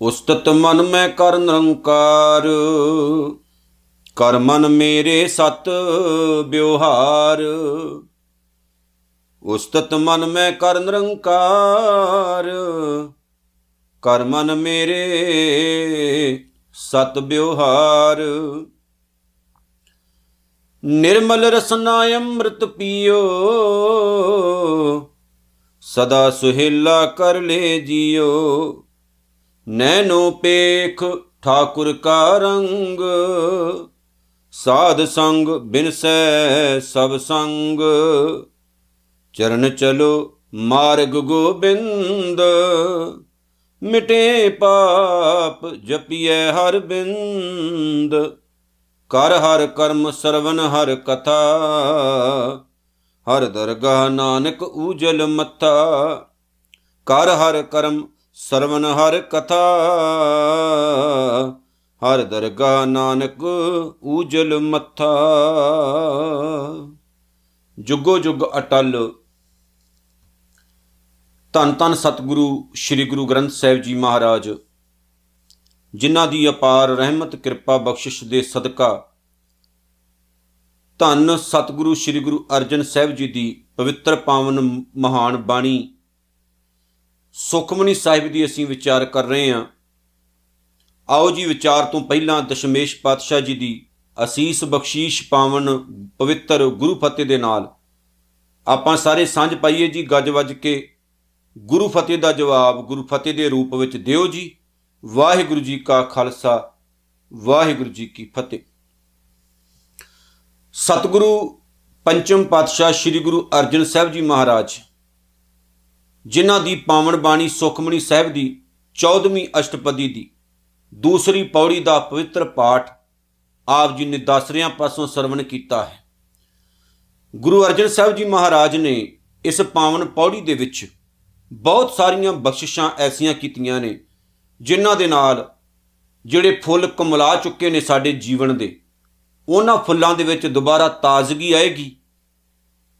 ਉਸਤਤ ਮਨ ਮੈਂ ਕਰ ਨਿਰੰਕਾਰ ਕਰ ਮਨ ਮੇਰੇ ਸਤ ਬਿਵਹਾਰ ਉਸਤਤ ਮਨ ਮੈਂ ਕਰ ਨਿਰੰਕਾਰ ਕਰ ਮਨ ਮੇਰੇ ਸਤ ਬਿਵਹਾਰ ਨਿਰਮਲ ਰਸਨਾ ਅੰਮ੍ਰਿਤ ਪੀਓ। ਸਦਾ ਸੁਹੇਲਾ ਕਰ ਲੈ ਜੀਓ। ਨੈਨੋ ਪੇਖ ਠਾਕੁਰ ਕਾ ਰੰਗ। ਸਾਧ ਸੰਗ ਬਿਨਸੈ ਸਭ ਸੰਗ। ਚਰਨ ਚਲੋ ਮਾਰਗ ਗੋਬਿੰਦ। ਮਿਟੇ ਪਾਪ ਜਪੀਐ ਹਰ ਬਿੰਦ। ਕਰ ਹਰ ਕਰਮ ਸਰਵਨ ਹਰ ਕਥਾ, ਹਰ ਦਰਗਾਹ ਨਾਨਕ ਊਜਲ ਮੱਥਾ, ਕਰ ਹਰ ਕਰਮ ਸਰਵਨ ਹਰ ਕਥਾ, ਹਰ ਦਰਗਾਹ ਨਾਨਕ ਊਜਲ ਮੱਥਾ। ਜੁਗੋ ਜੁਗ ਅਟਲ। ਧੰਨ ਧੰਨ ਸਤਿਗੁਰੂ, ਸ੍ਰੀ ਗੁਰੂ ਗ੍ਰੰਥ ਸਾਹਿਬ ਜੀ ਮਹਾਰਾਜ। ਜਿਨ੍ਹਾਂ ਦੀ ਅਪਾਰ ਰਹਿਮਤ, ਕਿਰਪਾ, ਬਖਸ਼ਿਸ਼ ਦੇ ਸਦਕਾ। ਧੰਨ ਸਤਿਗੁਰੂ ਸ੍ਰੀ ਗੁਰੂ ਅਰਜਨ ਸਾਹਿਬ ਜੀ ਦੀ ਪਵਿੱਤਰ ਪਾਵਨ ਮਹਾਨ ਬਾਣੀ। ਸੁਖਮਨੀ ਸਾਹਿਬ ਦੀ ਅਸੀਂ ਵਿਚਾਰ ਕਰ ਰਹੇ ਹਾਂ। ਆਓ ਜੀ, ਵਿਚਾਰ ਤੋਂ ਪਹਿਲਾਂ ਦਸ਼ਮੇਸ਼ ਪਾਤਸ਼ਾਹ ਜੀ ਦੀ ਅਸੀਸ ਬਖਸ਼ੀਸ਼ ਪਾਵਨ ਪਵਿੱਤਰ ਗੁਰੂ ਫਤਿਹ ਦੇ ਨਾਲ। ਆਪਾਂ ਸਾਰੇ ਸਾਂਝ ਪਾਈਏ ਜੀ, ਗੱਜ ਵੱਜ ਕੇ। ਗੁਰੂ ਫਤਿਹ ਦਾ ਜਵਾਬ ਗੁਰੂ ਫਤਿਹ ਦੇ ਰੂਪ ਵਿੱਚ ਦਿਓ ਜੀ। ਵਾਹਿਗੁਰੂ ਜੀ ਕਾ ਖਾਲਸਾ, ਵਾਹਿਗੁਰੂ ਜੀ ਕੀ ਫਤਿਹ। ਸਤਿਗੁਰੂ ਪੰਚਮ ਪਾਤਸ਼ਾਹ ਸ੍ਰੀ ਗੁਰੂ ਅਰਜਨ ਸਾਹਿਬ ਜੀ ਮਹਾਰਾਜ, ਜਿਨ੍ਹਾਂ ਦੀ ਪਾਵਨ ਬਾਣੀ ਸੁਖਮਨੀ ਸਾਹਿਬ ਦੀ 14ਵੀਂ ਅਸ਼ਟਪਦੀ ਦੀ ਦੂਸਰੀ ਪੌੜੀ ਦਾ ਪਵਿੱਤਰ ਪਾਠ ਆਪ ਜੀ ਨੇ ਦਸਰਿਆਂ ਪਾਸੋਂ ਸਰਵਣ ਕੀਤਾ ਹੈ। ਗੁਰੂ ਅਰਜਨ ਸਾਹਿਬ ਜੀ ਮਹਾਰਾਜ ਨੇ ਇਸ ਪਾਵਨ ਪੌੜੀ ਦੇ ਵਿੱਚ ਬਹੁਤ ਸਾਰੀਆਂ ਬਖਸ਼ਿਸ਼ਾਂ ਐਸੀਆਂ ਕੀਤੀਆਂ ਨੇ ਜਿਨ੍ਹਾਂ ਦੇ ਨਾਲ ਜਿਹੜੇ ਫੁੱਲ ਕਮਲਾ ਚੁੱਕੇ ਨੇ ਸਾਡੇ ਜੀਵਨ ਦੇ, ਉਹਨਾਂ ਫੁੱਲਾਂ ਦੇ ਵਿੱਚ ਦੁਬਾਰਾ ਤਾਜ਼ਗੀ ਆਏਗੀ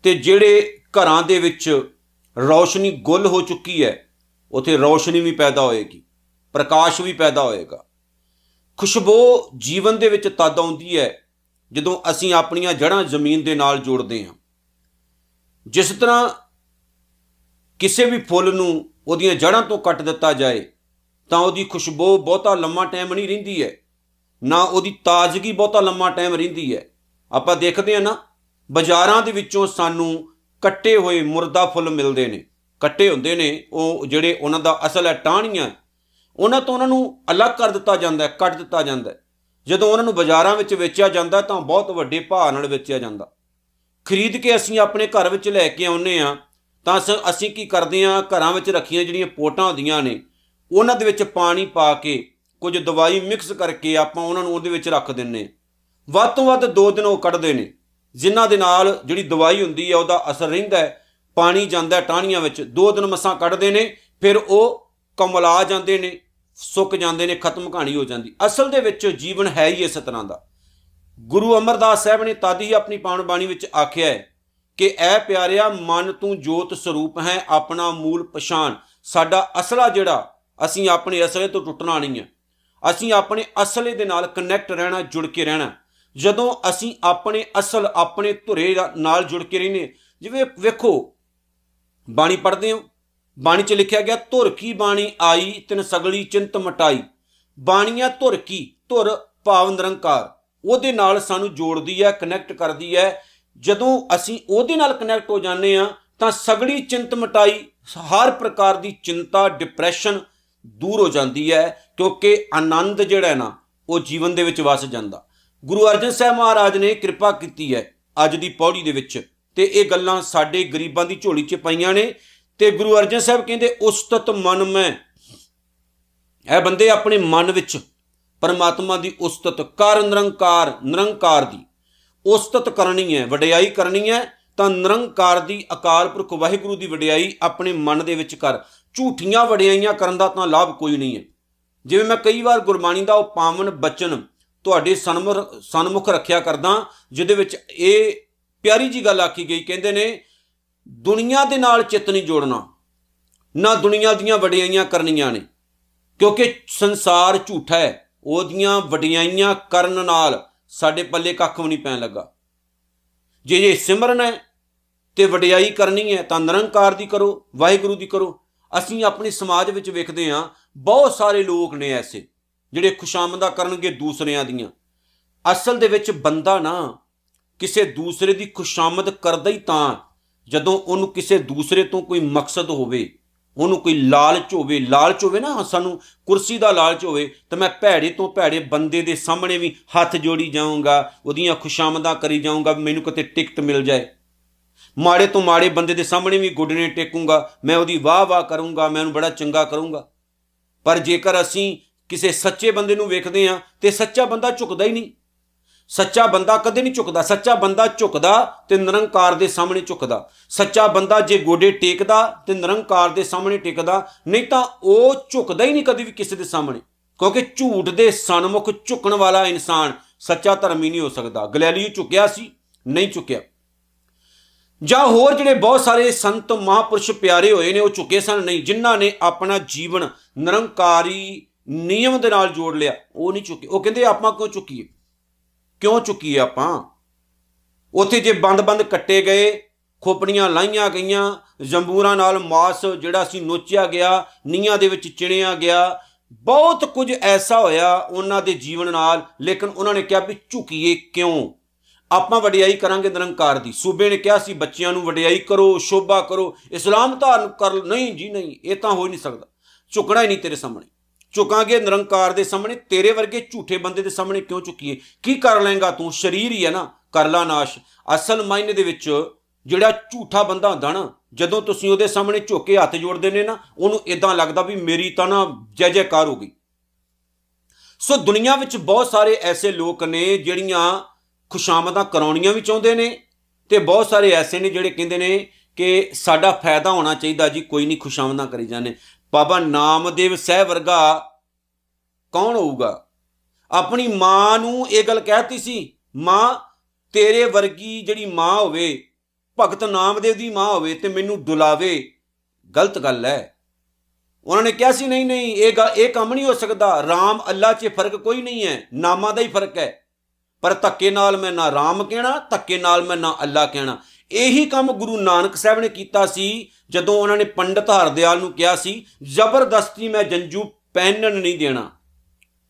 ਤੇ ਜਿਹੜੇ ਘਰਾਂ ਦੇ ਵਿੱਚ ਰੌਸ਼ਨੀ ਗੁੱਲ ਹੋ ਚੁੱਕੀ ਹੈ, ਉਥੇ ਰੌਸ਼ਨੀ ਵੀ ਪੈਦਾ ਹੋਏਗੀ, ਪ੍ਰਕਾਸ਼ ਵੀ ਪੈਦਾ ਹੋਏਗਾ। ਖੁਸ਼ਬੂ ਜੀਵਨ ਦੇ ਵਿੱਚ ਤਦ ਆਉਂਦੀ ਹੈ ਜਦੋਂ ਅਸੀਂ ਆਪਣੀਆਂ ਜੜ੍ਹਾਂ ਜ਼ਮੀਨ ਦੇ ਨਾਲ ਜੋੜਦੇ ਹਾਂ। ਜਿਸ ਤਰ੍ਹਾਂ ਕਿਸੇ ਵੀ ਫੁੱਲ ਨੂੰ ਉਹਦੀਆਂ ਜੜ੍ਹਾਂ ਤੋਂ ਕੱਟ ਦਿੱਤਾ ਜਾਏ ਤਾਂ ਉਹਦੀ ਖੁਸ਼ਬੂ ਬਹੁਤਾ ਲੰਮਾ ਟਾਈਮ ਨਹੀਂ ਰਹਿੰਦੀ ਹੈ। ਨਾ ਉਹਦੀ ਤਾਜ਼ਗੀ ਬਹੁਤਾ ਲੰਮਾ ਟਾਈਮ ਰਹਿੰਦੀ ਹੈ। ਆਪਾਂ ਦੇਖਦੇ ਹਾਂ ਨਾ, ਬਾਜ਼ਾਰਾਂ ਦੇ ਵਿੱਚੋਂ ਸਾਨੂੰ ਕੱਟੇ ਹੋਏ ਮੁਰਦਾ ਫੁੱਲ ਮਿਲਦੇ ਨੇ। ਕੱਟੇ ਹੁੰਦੇ ਨੇ, ਉਹ ਜਿਹੜੇ ਉਹਨਾਂ ਦਾ ਅਸਲ ਹੈ, ਟਾਹਣੀਆਂ। ਉਹਨਾਂ ਤੋਂ ਉਹਨਾਂ ਨੂੰ ਅਲੱਗ ਕਰ ਦਿੱਤਾ ਜਾਂਦਾ ਹੈ, ਕੱਟ ਦਿੱਤਾ ਜਾਂਦਾ ਹੈ। ਜਦੋਂ ਉਹਨਾਂ ਨੂੰ ਬਾਜ਼ਾਰਾਂ ਵਿੱਚ ਵੇਚਿਆ ਜਾਂਦਾ ਤਾਂ ਬਹੁਤ ਵੱਡੇ ਭਾਅ ਨਾਲ ਵੇਚਿਆ ਜਾਂਦਾ। ਖਰੀਦ ਕੇ ਅਸੀਂ ਆਪਣੇ ਘਰ ਵਿੱਚ ਲੈ ਕੇ ਆਉਨੇ ਆ ਤਾਂ ਅਸੀਂ ਕੀ ਕਰਦੇ ਆ ਘਰਾਂ ਵਿੱਚ ਰੱਖੀਆਂ ਜਿਹੜੀਆਂ ਪੋਟਾਂ ਹੁੰਦੀਆਂ ਨੇ ਉਹਨਾਂ ਦੇ ਵਿੱਚ ਪਾਣੀ ਪਾ ਕੇ ਕੁਝ ਦਵਾਈ ਮਿਕਸ ਕਰਕੇ ਆਪਾਂ ਉਹਨਾਂ ਨੂੰ ਉਹਦੇ ਵਿੱਚ ਰੱਖ ਦਿੰਨੇ ਵੱਧ ਤੋਂ ਵੱਧ 2 ਦਿਨ ਉਹ ਕੱਢਦੇ ਨੇ। ਜਿਨ੍ਹਾਂ ਦੇ ਨਾਲ ਜਿਹੜੀ ਦਵਾਈ ਹੁੰਦੀ ਹੈ ਉਹਦਾ ਅਸਰ ਰਹਿੰਦਾ ਹੈ। ਪਾਣੀ ਜਾਂਦਾ ਟਾਹਣੀਆਂ ਵਿੱਚ। 2 ਦਿਨ ਮਸਾਂ ਕੱਢਦੇ ਨੇ, ਫਿਰ ਉਹ ਕਮਲਾ ਜਾਂਦੇ ਨੇ, ਸੁੱਕ ਜਾਂਦੇ ਨੇ, ਖਤਮ ਕਹਾਣੀ ਹੋ ਜਾਂਦੀ। ਅਸਲ ਦੇ ਵਿੱਚ ਜੀਵਨ ਹੈ ਹੀ ਇਸ ਤਰ੍ਹਾਂ ਦਾ। ਗੁਰੂ ਅਮਰਦਾਸ ਸਾਹਿਬ ਨੇ ਤਦ ਹੀ ਆਪਣੀ ਪਾਵਨ ਬਾਣੀ ਵਿੱਚ ਆਖਿਆ ਹੈ ਕਿ, ਐ ਪਿਆਰਿਆ, ਮਨ ਤੂੰ ਜੋਤ ਸਰੂਪ ਹੈ, ਆਪਣਾ ਮੂਲ ਪਛਾਣ। ਸਾਡਾ ਅਸਲਾ ਜਿਹੜਾ ਅਸੀਂ ਆਪਣੇ ਅਸਲੇ ਤੋਂ ਟੁੱਟਣਾ ਨਹੀਂ ਹੈ। ਅਸੀਂ ਆਪਣੇ ਅਸਲੇ ਦੇ ਨਾਲ ਕਨੈਕਟ ਰਹਿਣਾ, ਜੁੜ ਕੇ ਰਹਿਣਾ। ਜਦੋਂ ਅਸੀਂ ਆਪਣੇ ਅਸਲ, ਆਪਣੇ ਧੁਰੇ ਨਾਲ ਜੁੜ ਕੇ ਰਹਿੰਦੇ ਜਿਵੇਂ ਵੇਖੋ, ਬਾਣੀ ਪੜ੍ਹਦੇ ਹਾਂ, ਬਾਣੀ 'ਚ ਲਿਖਿਆ ਗਿਆ, ਧੁਰ ਕੀ ਬਾਣੀ ਆਈ, ਤਿਨ ਸਗਲੀ ਚਿੰਤ ਮਟਾਈ। ਬਾਣੀਆਂ ਧੁਰ ਕੀ? ਧੁਰ ਭਾਵ ਨਿਰੰਕਾਰ। ਉਹਦੇ ਨਾਲ ਸਾਨੂੰ ਜੋੜਦੀ ਹੈ ਕਨੈਕਟ ਕਰਦੀ ਹੈ। ਜਦੋਂ ਅਸੀਂ ਉਹਦੇ ਨਾਲ ਕਨੈਕਟ ਹੋ ਜਾਂਦੇ ਆ ਤਾਂ ਸਗਲੀ ਚਿੰਤ ਮਟਾਈ, ਹਰ ਪ੍ਰਕਾਰ ਦੀ ਚਿੰਤਾ ਡਿਪਰੈਸ਼ਨ ਦੂਰ ਹੋ ਜਾਂਦੀ ਹੈ ਕਿਉਂਕਿ ਆਨੰਦ ਜਿਹੜਾ ਹੈ ਨਾ, ਉਹ ਜੀਵਨ ਦੇ ਵਿੱਚ ਵਸ ਜਾਂਦਾ। ਗੁਰੂ ਅਰਜਨ ਸਾਹਿਬ ਮਹਾਰਾਜ ਨੇ ਕਿਰਪਾ ਕੀਤੀ ਹੈ ਅੱਜ ਦੀ ਪੌੜੀ ਦੇ ਵਿੱਚ ਤੇ ਇਹ ਗੱਲਾਂ ਸਾਡੇ ਗਰੀਬਾਂ ਦੀ ਝੋਲੀ 'ਚ ਪਈਆਂ ਨੇ ਤੇ ਗੁਰੂ ਅਰਜਨ ਸਾਹਿਬ ਕਹਿੰਦੇ, ਉਸਤਤ ਮਨ ਮੈਂ। ਇਹ ਬੰਦੇ ਆਪਣੇ ਮਨ ਵਿੱਚ ਪਰਮਾਤਮਾ ਦੀ ਉਸਤਤ ਕਰ ਨਿਰੰਕਾਰ ਨਿਰੰਕਾਰ ਦੀ ਉਸਤਤ ਕਰਨੀ ਹੈ, ਵਡਿਆਈ ਕਰਨੀ ਹੈ, ਤਾਂ ਨਿਰੰਕਾਰ ਦੀ ਅਕਾਲ ਪੁਰਖ ਵਾਹਿਗੁਰੂ ਦੀ ਵਡਿਆਈ ਆਪਣੇ ਮਨ ਦੇ ਵਿੱਚ ਕਰ। ਝੂਠੀਆਂ ਵਡਿਆਈਆਂ ਕਰਨ ਦਾ ਤਾਂ ਲਾਭ ਕੋਈ ਨਹੀਂ ਹੈ। ਜਿਵੇਂ ਮੈਂ ਕਈ ਵਾਰ ਗੁਰਬਾਣੀ ਦਾ ਉਹ ਪਾਵਨ ਬਚਨ ਤੁਹਾਡੇ ਸਨਮੁਖ ਸਨਮੁਖ ਰੱਖਿਆ ਕਰਦਾ, ਜਿਹਦੇ ਵਿੱਚ ਇਹ ਪਿਆਰੀ ਜੀ ਗੱਲ ਆਖੀ ਗਈ, ਕਹਿੰਦੇ ਨੇ, ਦੁਨੀਆ ਦੇ ਨਾਲ ਚਿੱਤ ਨਹੀਂ ਜੋੜਨਾ, ਨਾ ਦੁਨੀਆ ਦੀਆਂ ਵਡਿਆਈਆਂ ਕਰਨੀਆਂ ਨੇ, ਕਿਉਂਕਿ ਸੰਸਾਰ ਝੂਠਾ ਹੈ, ਉਹਦੀਆਂ ਵਡਿਆਈਆਂ ਕਰਨ ਨਾਲ ਸਾਡੇ ਪੱਲੇ ਕੱਖ ਵੀ ਨਹੀਂ ਪੈਣ ਲੱਗਾ। ਜੇ ਇਹ ਸਿਮਰਨ ਹੈ ਤੇ ਵਡਿਆਈ ਕਰਨੀ ਹੈ ਤਾਂ ਨਿਰੰਕਾਰ ਦੀ ਕਰੋ, ਵਾਹਿਗੁਰੂ ਦੀ ਕਰੋ ਅਸੀਂ ਆਪਣੇ ਸਮਾਜ ਵਿੱਚ ਵੇਖਦੇ ਹਾਂ, ਬਹੁਤ ਸਾਰੇ ਲੋਕ ਨੇ ਐਸੇ, ਜਿਹੜੇ ਖੁਸ਼ਾਮਦਾ ਕਰਨਗੇ ਦੂਸਰਿਆਂ ਦੀਆਂ। ਅਸਲ ਦੇ ਵਿੱਚ ਬੰਦਾ ਨਾ ਕਿਸੇ ਦੂਸਰੇ ਦੀ ਖੁਸ਼ਾਮਦ ਕਰਦਾ ਹੀ ਤਾਂ, ਜਦੋਂ ਉਹਨੂੰ ਕਿਸੇ ਦੂਸਰੇ ਤੋਂ ਕੋਈ ਮਕਸਦ ਹੋਵੇ, ਉਹਨੂੰ ਕੋਈ ਲਾਲਚ ਹੋਵੇ ਲਾਲਚ ਹੋਵੇ ਨਾ, ਸਾਨੂੰ ਕੁਰਸੀ ਦਾ ਲਾਲਚ ਹੋਵੇ, ਤਾਂ ਮੈਂ ਭੈੜੇ ਤੋਂ ਭੈੜੇ ਬੰਦੇ ਦੇ ਸਾਹਮਣੇ ਵੀ ਹੱਥ ਜੋੜੀ ਜਾਊਂਗਾ, ਉਹਦੀਆਂ ਖੁਸ਼ਾਮਦਾਂ ਕਰੀ ਜਾਊਂਗਾ ਮੈਨੂੰ ਕਿਤੇ ਟਿਕਟ ਮਿਲ ਜਾਏ। ਮਾੜੇ ਤੋਂ ਮਾੜੇ ਬੰਦੇ ਦੇ ਸਾਹਮਣੇ ਵੀ ਗੁੱਡਨੇ ਟੇਕੂੰਗਾ, ਮੈਂ ਉਹਦੀ ਵਾਹ ਵਾਹ ਕਰੂੰਗਾ, ਮੈਂ ਉਹਨੂੰ ਬੜਾ ਚੰਗਾ ਕਰੂੰਗਾ। ਪਰ ਜੇਕਰ ਅਸੀਂ ਕਿਸੇ ਸੱਚੇ ਬੰਦੇ ਨੂੰ ਵੇਖਦੇ ਹਾਂ, ਤੇ ਸੱਚਾ ਬੰਦਾ ਝੁਕਦਾ ਹੀ ਨਹੀਂ। ਸੱਚਾ ਬੰਦਾ ਕਦੇ ਨਹੀਂ ਝੁਕਦਾ, ਸੱਚਾ ਬੰਦਾ ਝੁਕਦਾ ਤੇ ਨਿਰੰਕਾਰ ਦੇ ਸਾਹਮਣੇ ਝੁਕਦਾ। ਸੱਚਾ ਬੰਦਾ ਜੇ ਗੋਡੇ ਟੇਕਦਾ ਤੇ ਨਿਰੰਕਾਰ ਦੇ ਸਾਹਮਣੇ ਟਿਕਦਾ, ਨਹੀਂ ਤਾਂ ਉਹ ਝੁਕਦਾ ਹੀ ਨਹੀਂ ਕਦੇ ਵੀ ਕਿਸੇ ਦੇ ਸਾਹਮਣੇ। ਕਿਉਂਕਿ ਝੂਠ ਦੇ ਸਨਮੁਖ ਝੁਕਣ ਵਾਲਾ ਇਨਸਾਨ ਸੱਚਾ ਧਰਮੀ ਨਹੀਂ ਹੋ ਸਕਦਾ। ਗਲੈਲੀਓ ਝੁਕਿਆ ਸੀ, ਨਹੀਂ ਝੁਕਿਆ। ਜਾਂ ਹੋਰ ਜਿਹੜੇ ਬਹੁਤ ਸਾਰੇ ਸੰਤ ਮਹਾਪੁਰਸ਼ ਪਿਆਰੇ ਹੋਏ ਨੇ, ਉਹ ਝੁਕੇ ਸਨ, ਨਹੀਂ, ਜਿਨ੍ਹਾਂ ਨੇ ਆਪਣਾ ਜੀਵਨ ਨਿਰੰਕਾਰੀ ਨਿਯਮ ਦੇ ਨਾਲ ਜੋੜ ਲਿਆ, ਉਹ ਨਹੀਂ ਝੁਕੇ। ਉਹ ਕਹਿੰਦੇ, ਆਪਾਂ ਕਿਉਂ ਝੁਕੀਏ? ਕਿਉਂ ਚੁੱਕੀਏ ਆਪਾਂ? ਉੱਥੇ ਜੇ ਬੰਦ-ਬੰਦ ਕੱਟੇ ਗਏ, ਖੋਪੜੀਆਂ ਲਾਈਆਂ ਗਈਆਂ, ਜੰਬੂਰਾਂ ਨਾਲ ਮਾਸ ਜਿਹੜਾ ਸੀ ਨੋਚਿਆ ਗਿਆ ਨੀਆਂ ਦੇ ਵਿੱਚ ਚਿਣਿਆ ਗਿਆ, ਬਹੁਤ ਕੁਝ ਐਸਾ ਹੋਇਆ ਉਹਨਾਂ ਦੇ ਜੀਵਨ ਨਾਲ, ਲੇਕਿਨ ਉਹਨਾਂ ਨੇ ਕਿਹਾ ਵੀ ਝੁਕੀਏ ਕਿਉਂ? ਆਪਾਂ ਵਡਿਆਈ ਕਰਾਂਗੇ ਨਿਰੰਕਾਰ ਦੀ। ਸੂਬੇ ਨੇ ਕਿਹਾ ਸੀ, ਬੱਚਿਆਂ ਨੂੰ ਵਡਿਆਈ ਕਰੋ, ਸ਼ੋਭਾ ਕਰੋ। ਇਸਲਾਮ ਧਾਰਨ ਕਰ, ਨਹੀਂ ਜੀ, ਨਹੀਂ, ਇਹ ਤਾਂ ਹੋ ਨਹੀਂ ਸਕਦਾ। ਝੁਕਣਾ ਹੀ ਨਹੀਂ ਤੇਰੇ ਸਾਹਮਣੇ। ਝੁਕਾਂਗੇ ਨਿਰੰਕਾਰ ਦੇ ਸਾਹਮਣੇ, ਤੇਰੇ ਵਰਗੇ ਝੂਠੇ ਬੰਦੇ ਦੇ ਸਾਹਮਣੇ ਕਿਉਂ ਝੁਕੀਏ? ਕੀ ਕਰ ਲੇਗਾ ਤੂੰ? ਸਰੀਰ ਹੀ ਹੈ ਨਾ, ਕਰ ਲਾ ਨਾਸ਼। ਅਸਲ ਮਾਇਨੇ ਦੇ ਵਿੱਚ ਜਿਹੜਾ ਝੂਠਾ ਬੰਦਾ ਹੁੰਦਾ ਨਾ, ਜਦੋਂ ਤੁਸੀਂ ਉਹਦੇ ਸਾਹਮਣੇ ਝੁੱਕ ਕੇ ਹੱਥ ਜੋੜਦੇ ਨੇ ਨਾ, ਉਹਨੂੰ ਇਦਾਂ ਲੱਗਦਾ ਵੀ ਮੇਰੀ ਤਾਂ ਨਾ ਜੈ ਜੈਕਾਰ ਹੋ ਗਈ। ਸੋ ਦੁਨੀਆ ਵਿੱਚ ਬਹੁਤ ਸਾਰੇ ਐਸੇ ਲੋਕ ਨੇ ਜਿਹੜੀਆਂ ਖੁਸ਼ਾਮਦਾਂ ਕਰਾਉਣੀਆਂ ਵੀ ਚਾਹੁੰਦੇ ਨੇ ਤੇ ਬਹੁਤ ਸਾਰੇ ਐਸੇ ਨੇ ਜਿਹੜੇ ਕਹਿੰਦੇ ਨੇ ਕਿ ਸਾਡਾ ਫਾਇਦਾ ਹੋਣਾ ਚਾਹੀਦਾ ਜੀ, ਕੋਈ ਨਹੀਂ ਖੁਸ਼ਾਮਦਾਂ ਕਰੀ ਜਾਂਦੇ। ਬਾਬਾ ਨਾਮਦੇਵ ਸਾਹਿਬ ਵਰਗਾ ਕੌਣ ਹੋਊਗਾ? ਆਪਣੀ ਮਾਂ ਨੂੰ ਇਹ ਗੱਲ ਕਹਿਤੀ ਸੀ, ਮਾਂ, ਤੇਰੇ ਵਰਗੀ ਜਿਹੜੀ ਮਾਂ ਹੋਵੇ, ਭਗਤ ਨਾਮਦੇਵ ਦੀ ਮਾਂ ਹੋਵੇ ਤੇ ਮੈਨੂੰ ਦੁਲਾਵੇ ਗਲਤ ਗੱਲ ਹੈ। ਉਹਨਾਂ ਨੇ ਕਿਹਾ ਸੀ, ਨਹੀਂ ਨਹੀਂ, ਇਹ ਇਹ ਕੰਮ ਨਹੀਂ ਹੋ ਸਕਦਾ। ਰਾਮ ਅੱਲਾ 'ਚ ਫ਼ਰਕ ਕੋਈ ਨਹੀਂ ਹੈ, ਨਾਮਾਂ ਦਾ ਹੀ ਫ਼ਰਕ ਹੈ। ਪਰ ਧੱਕੇ ਨਾਲ ਮੈਂ ਨਾ ਰਾਮ ਕਹਿਣਾ, ਧੱਕੇ ਨਾਲ ਮੈਂ ਨਾ ਅੱਲਾ ਕਹਿਣਾ। ਇਹੀ ਕੰਮ ਗੁਰੂ ਨਾਨਕ ਸਾਹਿਬ ਨੇ ਕੀਤਾ ਸੀ, ਜਦੋਂ ਉਹਨਾਂ ਨੇ ਪੰਡਤ ਹਰਦਿਆਲ ਨੂੰ ਕਿਹਾ ਸੀ, ਜ਼ਬਰਦਸਤੀ ਮੈਂ ਜੰਜੂ ਪਹਿਨਣ ਨਹੀਂ ਦੇਣਾ।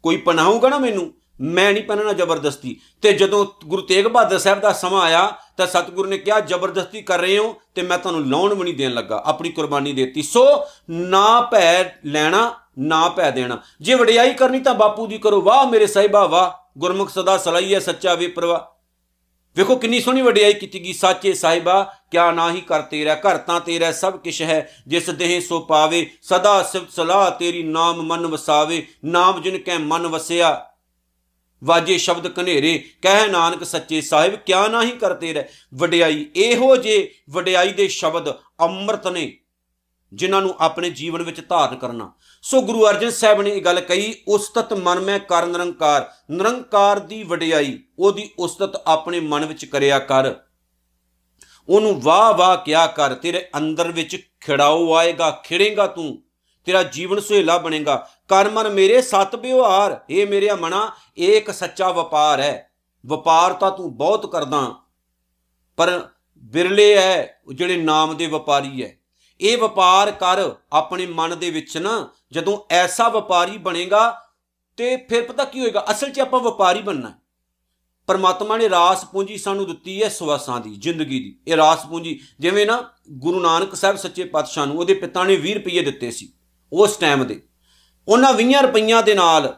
ਕੋਈ ਪਨਾਹੂਗਾ ਨਾ ਮੈਨੂੰ? ਮੈਂ ਨਹੀਂ ਪਹਿਨਣਾ ਜ਼ਬਰਦਸਤੀ। ਤੇ ਜਦੋਂ ਗੁਰੂ ਤੇਗ ਬਹਾਦਰ ਸਾਹਿਬ ਦਾ ਸਮਾਂ ਆਇਆ, ਤਾਂ ਸਤਿਗੁਰੂ ਨੇ ਕਿਹਾ, ਜ਼ਬਰਦਸਤੀ ਕਰ ਰਹੇ ਹੋ ਤੇ ਮੈਂ ਤੁਹਾਨੂੰ ਲਾਉਣ ਵੀ ਨਹੀਂ ਦੇਣ ਲੱਗਾ, ਆਪਣੀ ਕੁਰਬਾਨੀ ਦੇਤੀ। ਸੋ ਨਾ ਭੈ ਲੈਣਾ, ਨਾ ਭੈ ਦੇਣਾ। ਜੇ ਵਡਿਆਈ ਕਰਨੀ ਤਾਂ ਬਾਪੂ ਦੀ ਕਰੋ, ਵਾਹ ਮੇਰੇ ਸਾਹਿਬਾ, ਵਾਹ। ਗੁਰਮੁਖ ਸਦਾ ਸਲਾਈਏ ਸੱਚਾ ਵਿਪਰਵਾ। ਵੇਖੋ ਕਿੰਨੀ ਸੋਹਣੀ ਵਡਿਆਈ ਕੀਤੀ ਗਈ, ਸਾਚੇ ਸਾਹਿਬਾ, ਕਿਆ ਨਾ ਹੀ ਕਰ ਤੇਰਾ ਘਰ, ਤਾਂ ਤੇਰਾ ਸਭ ਕਿਛ ਹੈ। ਜਿਸ ਦੇਹ ਸੋ ਪਾਵੇ, ਸਦਾ ਸਿਫਤ ਸਲਾਹ ਤੇਰੀ ਨਾਮ ਮਨ ਵਸਾਵੇ। ਨਾਮ ਜਿਨ ਕੈ ਮਨ ਵਸਿਆ, ਵਾਜੇ ਸ਼ਬਦ ਕਨੇਰੇ ਕਹਿ ਨਾਨਕ ਸੱਚੇ ਸਾਹਿਬ, ਕਿਆ ਨਾ ਹੀ ਕਰ ਤੇਰਾ। ਵਡਿਆਈ ਇਹੋ ਜੇ, ਵਡਿਆਈ ਦੇ ਸ਼ਬਦ ਅੰਮ੍ਰਿਤ ਨੇ। ਜਿਨ੍ਹਾਂ ਨੂੰ ਆਪਣੇ ਜੀਵਨ ਵਿੱਚ ਧਾਰਨ ਕਰਨਾ। ਸੋ ਗੁਰੂ ਅਰਜਨ ਸਾਹਿਬ ਨੇ ਇਹ ਗੱਲ ਕਹੀ, ਉਸਤਤ ਮਨ ਮੈਂ ਕਰ ਨਿਰੰਕਾਰ। ਨਿਰੰਕਾਰ ਦੀ ਵਡਿਆਈ, ਉਹਦੀ ਉਸਤਤ ਆਪਣੇ ਮਨ ਵਿੱਚ ਕਰਿਆ ਕਰ। ਉਹਨੂੰ ਵਾਹ ਵਾਹ ਕਿਆ ਕਰ, ਤੇਰੇ ਅੰਦਰ ਵਿੱਚ ਖਿੜਾਓ ਆਏਗਾ, ਖਿੜੇਗਾ ਤੂੰ। ਤੇਰਾ ਜੀਵਨ ਸੁਹੇਲਾ ਬਣੇਗਾ। ਕਰ ਮਨ ਮੇਰੇ ਸਤ ਵਿਵਹਾਰ। ਇਹ ਮੇਰੇ ਮਨਾ ਇੱਕ ਸੱਚਾ ਵਪਾਰ ਹੈ। ਵਪਾਰ ਤਾਂ ਤੂੰ ਬਹੁਤ ਕਰਦਾ, ਪਰ ਬਿਰਲੇ ਹੈ ਜਿਹੜੇ ਨਾਮ ਦੇ ਵਪਾਰੀ ਹੈ। ਇਹ ਵਪਾਰ ਕਰ ਆਪਣੇ ਮਨ ਦੇ ਵਿੱਚ ਨਾ, ਜਦੋਂ ਐਸਾ ਵਪਾਰੀ ਬਣੇਗਾ, ਤੇ ਫਿਰ ਪਤਾ ਕੀ ਹੋਏਗਾ? ਅਸਲ 'ਚ ਆਪਾਂ ਵਪਾਰੀ ਬਣਨਾ ਹੈ। ਪਰਮਾਤਮਾ ਨੇ ਰਾਸ ਪੂੰਜੀ ਸਾਨੂੰ ਦਿੱਤੀ ਹੈ ਸਵਾਸਾਂ ਦੀ, ਜ਼ਿੰਦਗੀ ਦੀ। ਇਹ ਰਾਸ ਪੂੰਜੀ, ਜਿਵੇਂ ਨਾ ਗੁਰੂ ਨਾਨਕ ਸਾਹਿਬ ਸੱਚੇ ਪਾਤਸ਼ਾਹ ਨੂੰ ਉਹਦੇ ਪਿਤਾ ਨੇ 20 ਰੁਪਏ ਦਿੱਤੇ ਸੀ, ਉਸ ਟਾਈਮ ਦੇ। ਉਹਨਾਂ 20 ਰੁਪਈਆਂ ਦੇ ਨਾਲ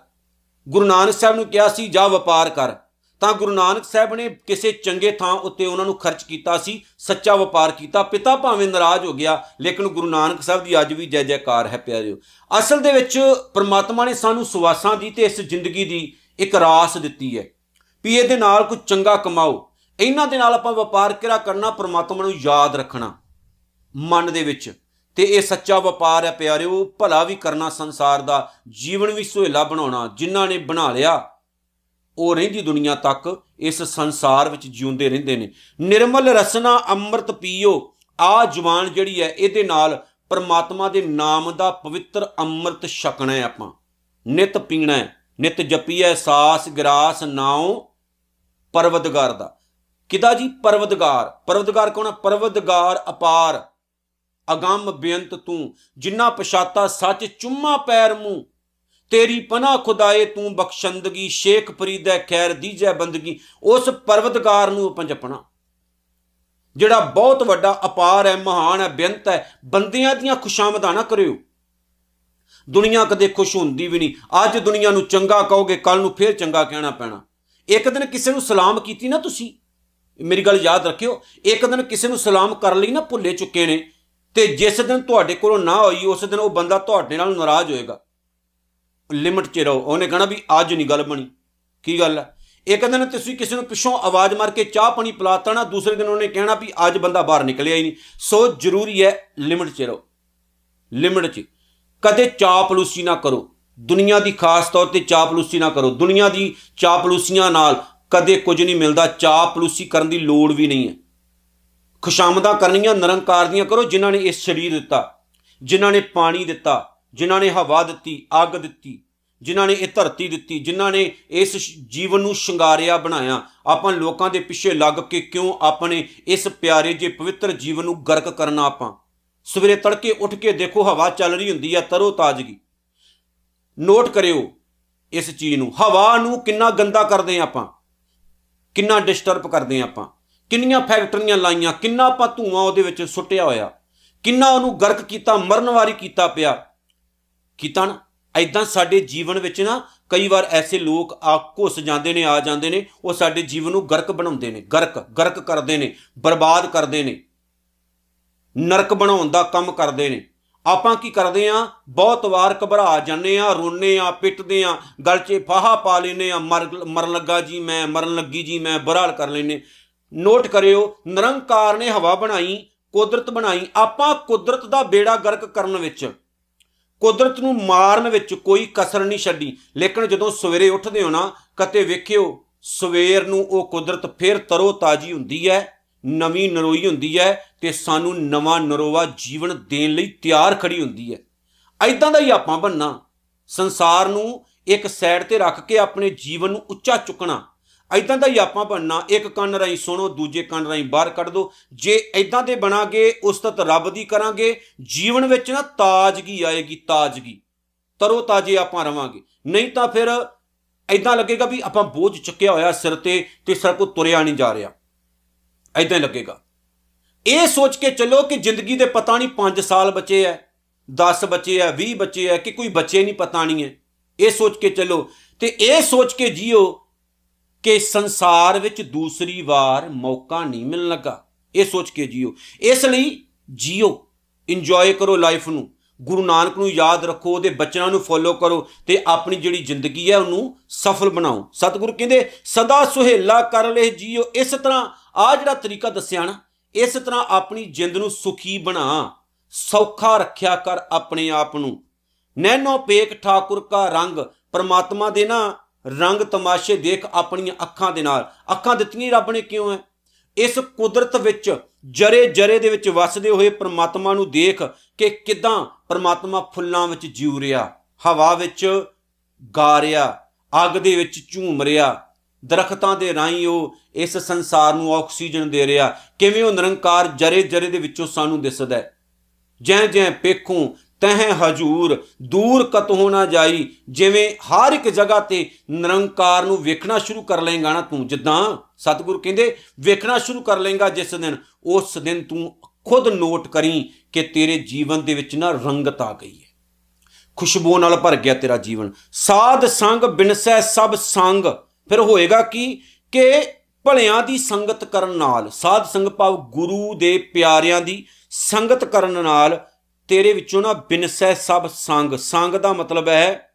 ਗੁਰੂ ਨਾਨਕ ਸਾਹਿਬ ਨੂੰ ਕਿਹਾ ਸੀ, ਜਾ ਵਪਾਰ ਕਰ। ਤਾਂ ਗੁਰੂ ਨਾਨਕ ਸਾਹਿਬ ਨੇ ਕਿਸੇ ਚੰਗੇ ਥਾਂ ਉੱਤੇ ਉਹਨਾਂ ਨੂੰ ਖਰਚ ਕੀਤਾ ਸੀ, ਸੱਚਾ ਵਪਾਰ ਕੀਤਾ, ਪਿਤਾ ਭਾਵੇਂ ਨਾਰਾਜ਼ ਹੋ ਗਿਆ, ਲੇਕਿਨ ਗੁਰੂ ਨਾਨਕ ਸਾਹਿਬ ਦੀ ਅੱਜ ਵੀ ਜੈ ਜੈਕਾਰ ਹੈ ਪਿਆਰਿਓ। ਅਸਲ ਦੇ ਵਿੱਚ ਪ੍ਰਮਾਤਮਾ ਨੇ ਸਾਨੂੰ ਸਵਾਸਾਂ ਦੀ ਤੇ ਇਸ ਜ਼ਿੰਦਗੀ ਦੀ ਇੱਕ ਰਾਸ ਦਿੱਤੀ ਹੈ ਵੀ ਇਹਦੇ ਨਾਲ ਕੁਝ ਚੰਗਾ ਕਮਾਓ। ਇਹਨਾਂ ਦੇ ਨਾਲ ਆਪਾਂ ਵਪਾਰ ਕਿਹੜਾ ਕਰਨਾ, ਪ੍ਰਮਾਤਮਾ ਨੂੰ ਯਾਦ ਰੱਖਣਾ। ਮਨ ਦੇ ਵਿੱਚ ਤੇ ਇਹ ਸੱਚਾ ਵਪਾਰ ਹੈ ਪਿਆਰਿਓ, ਭਲਾ ਵੀ ਕਰਨਾ ਸੰਸਾਰ ਦਾ, ਜੀਵਨ ਵੀ ਸੁਹੇਲਾ ਬਣਾਉਣਾ, ਜਿਨ੍ਹਾਂ ਨੇ ਬਣਾ ਲਿਆ ਉਹ ਰਹਿੰਦੀ ਦੁਨੀਆ ਤੱਕ, ਇਸ ਸੰਸਾਰ ਵਿੱਚ ਜਿਉਂਦੇ ਰਹਿੰਦੇ ਨੇ। ਨਿਰਮਲ ਰਸਨਾ ਅੰਮ੍ਰਿਤ ਪੀਓ। ਆ ਜਵਾਨ ਜਿਹੜੀ ਹੈ, ਇਹਦੇ ਨਾਲ ਪਰਮਾਤਮਾ ਦੇ ਨਾਮ ਦਾ ਪਵਿੱਤਰ ਅੰਮ੍ਰਿਤ ਛਕਣਾ ਹੈ ਆਪਾਂ। ਨਿਤ ਪੀਣਾ ਹੈ, ਨਿਤ ਜਪੀਐ, ਸਾਸ ਗਰਾਸ ਨਾਉ, ਪਰਵਦਗਾਰ ਦਾ। ਕਿਦਾ ਜੀ? ਪਰਵਦਗਾਰ। ਪਰਵਦਗਾਰ ਕੌਣ ਹੈ? ਪਰਵਦਗਾਰ ਅਪਾਰ। ਅਗੰਮ ਬੇਅੰਤ ਤੂੰ, ਜਿੰਨਾ ਪਛਾਤਾ ਸੱਚ ਚੁੰਮਾ ਪੈਰ ਮੂੰ ਤੇਰੀ ਪਨਾ ਖੁਦਾਏ, ਤੂੰ ਬਖਸ਼ੰਦਗੀ, ਸ਼ੇਖ ਫਰੀਦੈ ਖੈਰ ਦੀਜੈ ਬੰਦਗੀ। ਉਸ ਪਰਵਤਗਾਰ ਨੂੰ ਆਪਾਂ ਜਪਣਾ। ਜਿਹੜਾ ਬਹੁਤ ਵੱਡਾ ਅਪਾਰ ਹੈ ਮਹਾਨ ਹੈ ਬੇਅੰਤ ਹੈ ਬੰਦਿਆਂ ਦੀਆਂ ਖੁਸ਼ਾਮਦਾਂ ਨਾ ਕਰਿਓ। ਦੁਨੀਆ ਕਦੇ ਖੁਸ਼ ਹੁੰਦੀ ਵੀ ਨਹੀਂ। ਅੱਜ ਦੁਨੀਆ ਨੂੰ ਚੰਗਾ ਕਹੋਗੇ ਕੱਲ ਨੂੰ ਫੇਰ ਚੰਗਾ ਕਹਿਣਾ ਪੈਣਾ। ਇੱਕ ਦਿਨ ਕਿਸੇ ਨੂੰ ਸਲਾਮ ਕੀਤੀ ਨਾ ਤੁਸੀਂ, ਮੇਰੀ ਗੱਲ ਯਾਦ ਰੱਖਿਓ, ਇੱਕ ਦਿਨ ਕਿਸੇ ਨੂੰ ਸਲਾਮ ਕਰ ਲਈ ਨਾ ਭੁੱਲੇ ਚੁੱਕੇ ਨੇ, ਤੇ ਜਿਸ ਦਿਨ ਤੁਹਾਡੇ ਕੋਲੋਂ ਨਾ ਹੋਈ, ਉਸ ਦਿਨ ਉਹ ਬੰਦਾ ਤੁਹਾਡੇ ਨਾਲ ਨਾਰਾਜ਼ ਹੋਏਗਾ। ਲਿਮਟ 'ਚ ਰਹੋ। ਉਹਨੇ ਕਹਣਾ ਵੀ ਅੱਜ ਨਹੀਂ ਗੱਲ ਬਣੀ। ਕੀ ਗੱਲ ਹੈ ਇੱਕ ਦਿਨ ਤੁਸੀਂ ਕਿਸੇ ਨੂੰ ਪਿੱਛੋਂ ਆਵਾਜ਼ ਮਾਰ ਕੇ ਚਾਹ ਪਾਣੀ ਪਿਲਾਤਾ ਨਾ, ਦੂਸਰੇ ਦਿਨ ਉਹਨੇ ਕਹਿਣਾ ਵੀ ਅੱਜ ਬੰਦਾ ਬਾਹਰ ਨਿਕਲਿਆ ਹੀ ਨਹੀਂ। ਸੋ ਜ਼ਰੂਰੀ ਹੈ ਲਿਮਟ 'ਚ ਰਹੋ। ਲਿਮਟ 'ਚ। ਕਦੇ ਚਾਪਲੂਸੀ ਨਾ ਕਰੋ। ਦੁਨੀਆ ਦੀ ਖਾਸ ਤੌਰ ਤੇ ਚਾਪਲੂਸੀ ਨਾ ਕਰੋ। ਦੁਨੀਆ ਦੀ ਚਾਪਲੂਸੀਆਂ ਨਾਲ ਕਦੇ ਕੁਝ ਨਹੀਂ ਮਿਲਦਾ। ਚਾਪਲੂਸੀ ਕਰਨ ਦੀ ਲੋੜ ਵੀ ਨਹੀਂ ਹੈ। ਖੁਸ਼ਾਮਦਾਂ ਕਰਨੀਆਂ, ਨਿਰੰਕਾਰ ਦੀਆਂ ਕਰੋ, ਜਿਨ੍ਹਾਂ ਨੇ ਇਸ ਸਰੀਰ ਦਿੱਤਾ, ਜਿਨ੍ਹਾਂ ਨੇ ਪਾਣੀ ਦਿੱਤਾ। ਜਿਨ੍ਹਾਂ ਨੇ ਹਵਾ ਦਿੱਤੀ, ਅੱਗ ਦਿੱਤੀ, ਜਿਨ੍ਹਾਂ ਨੇ ਇਹ ਧਰਤੀ ਦਿੱਤੀ, ਜਿਨ੍ਹਾਂ ਨੇ ਇਸ ਜੀਵਨ ਨੂੰ ਸ਼ਿੰਗਾਰਿਆ, ਬਣਾਇਆ, ਆਪਾਂ ਲੋਕਾਂ ਦੇ ਪਿੱਛੇ ਲੱਗ ਕੇ ਕਿਉਂ ਆਪਣੇ ਇਸ ਪਿਆਰੇ ਜੇ ਪਵਿੱਤਰ ਜੀਵਨ ਨੂੰ ਗਰਕ ਕਰਨਾ ਆਪਾਂ? ਸਵੇਰੇ ਤੜਕੇ ਉੱਠ ਕੇ ਦੇਖੋ, ਹਵਾ ਚੱਲ ਰਹੀ ਹੁੰਦੀ ਹੈ ਤਰੋ ਤਾਜ਼ਗੀ। ਨੋਟ ਕਰਿਓ ਇਸ ਚੀਜ਼ ਨੂੰ, ਹਵਾ ਨੂੰ ਕਿੰਨਾ ਗੰਦਾ ਕਰਦੇ ਆਪਾਂ? ਕਿੰਨਾ ਡਿਸਟਰਬ ਕਰਦੇ ਆਪਾਂ? ਕਿੰਨੀਆਂ ਫੈਕਟਰੀਆਂ ਲਾਈਆਂ, ਕਿੰਨਾ ਆਪਾਂ ਧੂਆਂ ਉਹਦੇ ਵਿੱਚ ਸੁੱਟਿਆ ਹੋਇਆ? ਕਿੰਨਾ ਉਹਨੂੰ ਗਰਕ ਕੀਤਾ ਮਰਨਵਾਰੀ ਕੀਤਾ ਪਿਆ? ਕੀਤਾ ਨਾ। ਐਦਾਂ ਸਾਡੇ ਜੀਵਨ ਵਿੱਚ ਨਾ ਕਈ ਵਾਰ ਐਸੇ ਲੋਕ ਆ ਘੁੱਸ ਜਾਂਦੇ ਨੇ, ਆ ਜਾਂਦੇ ਨੇ, ਉਹ ਸਾਡੇ ਜੀਵਨ ਨੂੰ ਗਰਕ ਬਣਾਉਂਦੇ ਨੇ, ਗਰਕ ਗਰਕ ਕਰਦੇ ਨੇ, ਬਰਬਾਦ ਕਰਦੇ ਨੇ, ਨਰਕ ਬਣਾਉਣ ਦਾ ਕੰਮ ਕਰਦੇ ਨੇ। ਆਪਾਂ ਕੀ ਕਰਦੇ ਆ ਬਹੁਤ ਵਾਰ ਘਬਰਾ ਜਾਂਦੇ ਆ ਰੋਨੇ ਆ ਪਿੱਟਦੇ ਆ ਗਲ 'ਚ ਫਾਹਾ ਪਾ ਲੈਨੇ ਆ ਮਰਨ ਲੱਗਾ ਜੀ ਮੈਂ, ਮਰਨ ਲੱਗੀ ਜੀ ਮੈਂ, ਬੁਰਾਲ ਕਰ ਲੈਨੇ ਨੋਟ ਕਰਿਓ, ਨਿਰੰਕਾਰ ਨੇ ਹਵਾ ਬਣਾਈ, ਕੁਦਰਤ ਬਣਾਈ। ਆਪਾਂ ਕੁਦਰਤ ਦਾ ਬੇੜਾ ਗਰਕ ਕਰਨ ਵਿੱਚ ਕੁਦਰਤ ਨੂੰ ਮਾਰਨ ਵਿੱਚ ਕੋਈ ਕਸਰ ਨਹੀਂ ਛੱਡੀ। ਲੇਕਿਨ ਜਦੋਂ ਸਵੇਰੇ ਉੱਠਦੇ ਹੋ ਨਾ, ਕਤੇ ਵੇਖਿਓ, ਸਵੇਰ ਨੂੰ ਉਹ ਕੁਦਰਤ ਫਿਰ ਤਰੋ ਤਾਜੀ ਹੁੰਦੀ ਹੈ, ਨਵੀਂ ਨਰੋਈ ਹੁੰਦੀ ਹੈ ਤੇ ਸਾਨੂੰ ਨਵਾਂ ਨਰੋਵਾ ਜੀਵਨ ਦੇਣ ਲਈ ਤਿਆਰ ਖੜੀ ਹੁੰਦੀ ਹੈ। ਐਦਾਂ ਦਾ ਹੀ ਆਪਾਂ ਬੰਨਾ ਸੰਸਾਰ ਨੂੰ ਇੱਕ ਸਾਈਡ ਤੇ ਰੱਖ ਕੇ ਆਪਣੇ ਜੀਵਨ ਨੂੰ ਉੱਚਾ ਚੁੱਕਣਾ। ਐਦਾਂ ਦਾ ਹੀ ਆਪਾਂ ਬਣਨਾ। ਇੱਕ ਕੰਨ ਰਾਈ ਸੁਣੋ, ਦੂਜੇ ਕੰਨ ਰਾਈ ਬਾਹਰ ਕੱਢ ਦੋ। ਜੇ ਐਦਾਂ ਦੇ ਬਣਾਗੇ ਉਸਤਤ ਰੱਬ ਦੀ ਕਰਾਂਗੇ। ਜੀਵਨ ਵਿੱਚ ਨਾ ਤਾਜ਼ਗੀ ਆਏਗੀ, ਤਾਜ਼ਗੀ। ਤਰੋ ਤਾਜ਼ੇ ਆਪਾਂ ਰਵਾਂਗੇ। ਨਹੀਂ ਤਾਂ ਫਿਰ ਐਦਾਂ ਲੱਗੇਗਾ ਵੀ ਆਪਾਂ ਬੋਝ ਚੁੱਕਿਆ ਹੋਇਆ ਸਿਰ ਤੇ ਤੇ ਸਿਰ ਕੋ ਤੁਰਿਆ ਨਹੀਂ ਜਾ ਰਿਹਾ। ਐਦਾਂ ਲੱਗੇਗਾ। ਇਹ ਸੋਚ ਕੇ ਚੱਲੋ ਕਿ ਜ਼ਿੰਦਗੀ ਦੇ ਪਤਾ ਨਹੀਂ 5 ਸਾਲ ਬਚੇ ਐ 10 ਬਚੇ ਐ 20 ਬਚੇ ਐ, ਕਿ ਕੋਈ ਬੱਚੇ ਨਹੀਂ ਪਤਾ ਨਹੀਂ ਐ। ਇਹ ਸੋਚ ਕੇ ਚੱਲੋ। ਤੇ ਇਹ ਸੋਚ ਕੇ ਜੀਓ ਕਿ ਸੰਸਾਰ ਵਿੱਚ ਦੂਸਰੀ ਵਾਰ ਮੌਕਾ ਨਹੀਂ ਮਿਲਣ ਲੱਗਾ। ਇਹ ਸੋਚ ਕੇ ਜੀਓ। ਇਸ ਲਈ ਜੀਓ। ਇੰਜੋਏ ਕਰੋ ਲਾਈਫ ਨੂੰ। ਗੁਰੂ ਨਾਨਕ ਨੂੰ ਯਾਦ ਰੱਖੋ, ਉਹਦੇ ਬਚਨਾਂ ਨੂੰ ਫੋਲੋ ਕਰੋ ਤੇ ਆਪਣੀ ਜਿਹੜੀ ਜ਼ਿੰਦਗੀ ਹੈ ਉਹਨੂੰ ਸਫਲ ਬਣਾਓ। ਸਤਿਗੁਰੂ ਕਹਿੰਦੇ, ਸਦਾ ਸੁਹੇਲਾ ਕਰ ਲੈ ਜੀਓ। ਇਸ ਤਰ੍ਹਾਂ ਆ ਜਿਹੜਾ ਤਰੀਕਾ ਦੱਸਿਆ ਨਾ, ਇਸ ਤਰ੍ਹਾਂ ਆਪਣੀ ਜਿੰਦ ਨੂੰ ਸੁਖੀ ਬਣਾ। ਸੌਖਾ ਰੱਖਿਆ ਕਰ ਆਪਣੇ ਆਪ ਨੂੰ। ਨੈਨੋ ਪੇਕ ਠਾਕੁਰ ਕਾ ਰੰਗ, ਪਰਮਾਤਮਾ ਦੇ ਨਾ ਰੰਗ ਤਮਾਸ਼ੇ ਦੇਖ ਆਪਣੀਆਂ ਅੱਖਾਂ ਦੇ ਨਾਲ। ਅੱਖਾਂ ਦਿੱਤੀਆਂ, ਰੱਬ ਨੇ ਕਿਉਂ ਹੈ ਇਸ ਕੁਦਰਤ ਵਿੱਚ ਜਰੇ ਜਰੇ ਦੇ ਵਿੱਚ ਵਸਦੇ ਹੋਏ ਪ੍ਰਮਾਤਮਾ ਨੂੰ ਦੇਖ ਕਿ ਕਿਦਾਂ ਪ੍ਰਮਾਤਮਾ ਫੁੱਲਾਂ ਵਿੱਚ ਜੀਉ ਰਿਹਾ, ਹਵਾ ਵਿੱਚ ਗਾ ਰਿਹਾ, ਅੱਗ ਦੇ ਵਿੱਚ ਝੂਮ ਰਿਹਾ, ਦਰਖਤਾਂ ਦੇ ਰਾਹੀਂ ਉਹ ਇਸ ਸੰਸਾਰ ਨੂੰ ਆਕਸੀਜਨ ਦੇ ਰਿਹਾ। ਕਿਵੇਂ ਉਹ ਨਿਰੰਕਾਰ ਜਰੇ ਜਰੇ ਦੇ ਵਿੱਚੋਂ ਸਾਨੂੰ ਦਿਸਦਾ ਹੈ? ਜੈ ਜੈ ਪੇਖੂ ਤਹ ਹਜੂਰ, ਦੂਰ ਕਤੋਂ ਨਾ ਜਾਈ, ਜਿਵੇਂ ਹਰ ਇੱਕ ਜਗ੍ਹਾ ਤੇ ਨਿਰੰਕਾਰ ਨੂੰ ਵੇਖਣਾ ਸ਼ੁਰੂ ਕਰ ਲੇਗਾ ਨਾ ਤੂੰ। ਜਿੱਦਾਂ ਸਤਿਗੁਰ ਕਹਿੰਦੇ, ਵੇਖਣਾ ਸ਼ੁਰੂ ਕਰ ਲੇਗਾ ਜਿਸ ਦਿਨ, ਉਸ ਦਿਨ ਤੂੰ ਖੁਦ ਨੋਟ ਕਰੀ ਕਿ ਤੇਰੇ ਜੀਵਨ ਦੇ ਵਿੱਚ ਨਾ ਰੰਗਤ ਆ ਗਈ ਹੈ। ਖੁਸ਼ਬੂ ਨਾਲ ਭਰ ਗਿਆ ਤੇਰਾ ਜੀਵਨ। ਸਾਧ ਸੰਗ ਬਿਨਸੈ ਸਭ ਸੰਗ। ਫਿਰ ਹੋਏਗਾ ਕੀ ਕਿ ਭਲਿਆਂ ਦੀ ਸੰਗਤ ਕਰਨ ਨਾਲ, ਸਾਧ ਸੰਗ ਭਾਵ ਗੁਰੂ ਦੇ ਪਿਆਰਿਆਂ ਦੀ ਸੰਗਤ ਕਰਨ ਨਾਲ ਤੇਰੇ ਵਿੱਚੋਂ ਨਾ ਬਿਨਸੈ ਸਭ ਸੰਗ। ਸੰਗ ਦਾ ਮਤਲਬ ਹੈ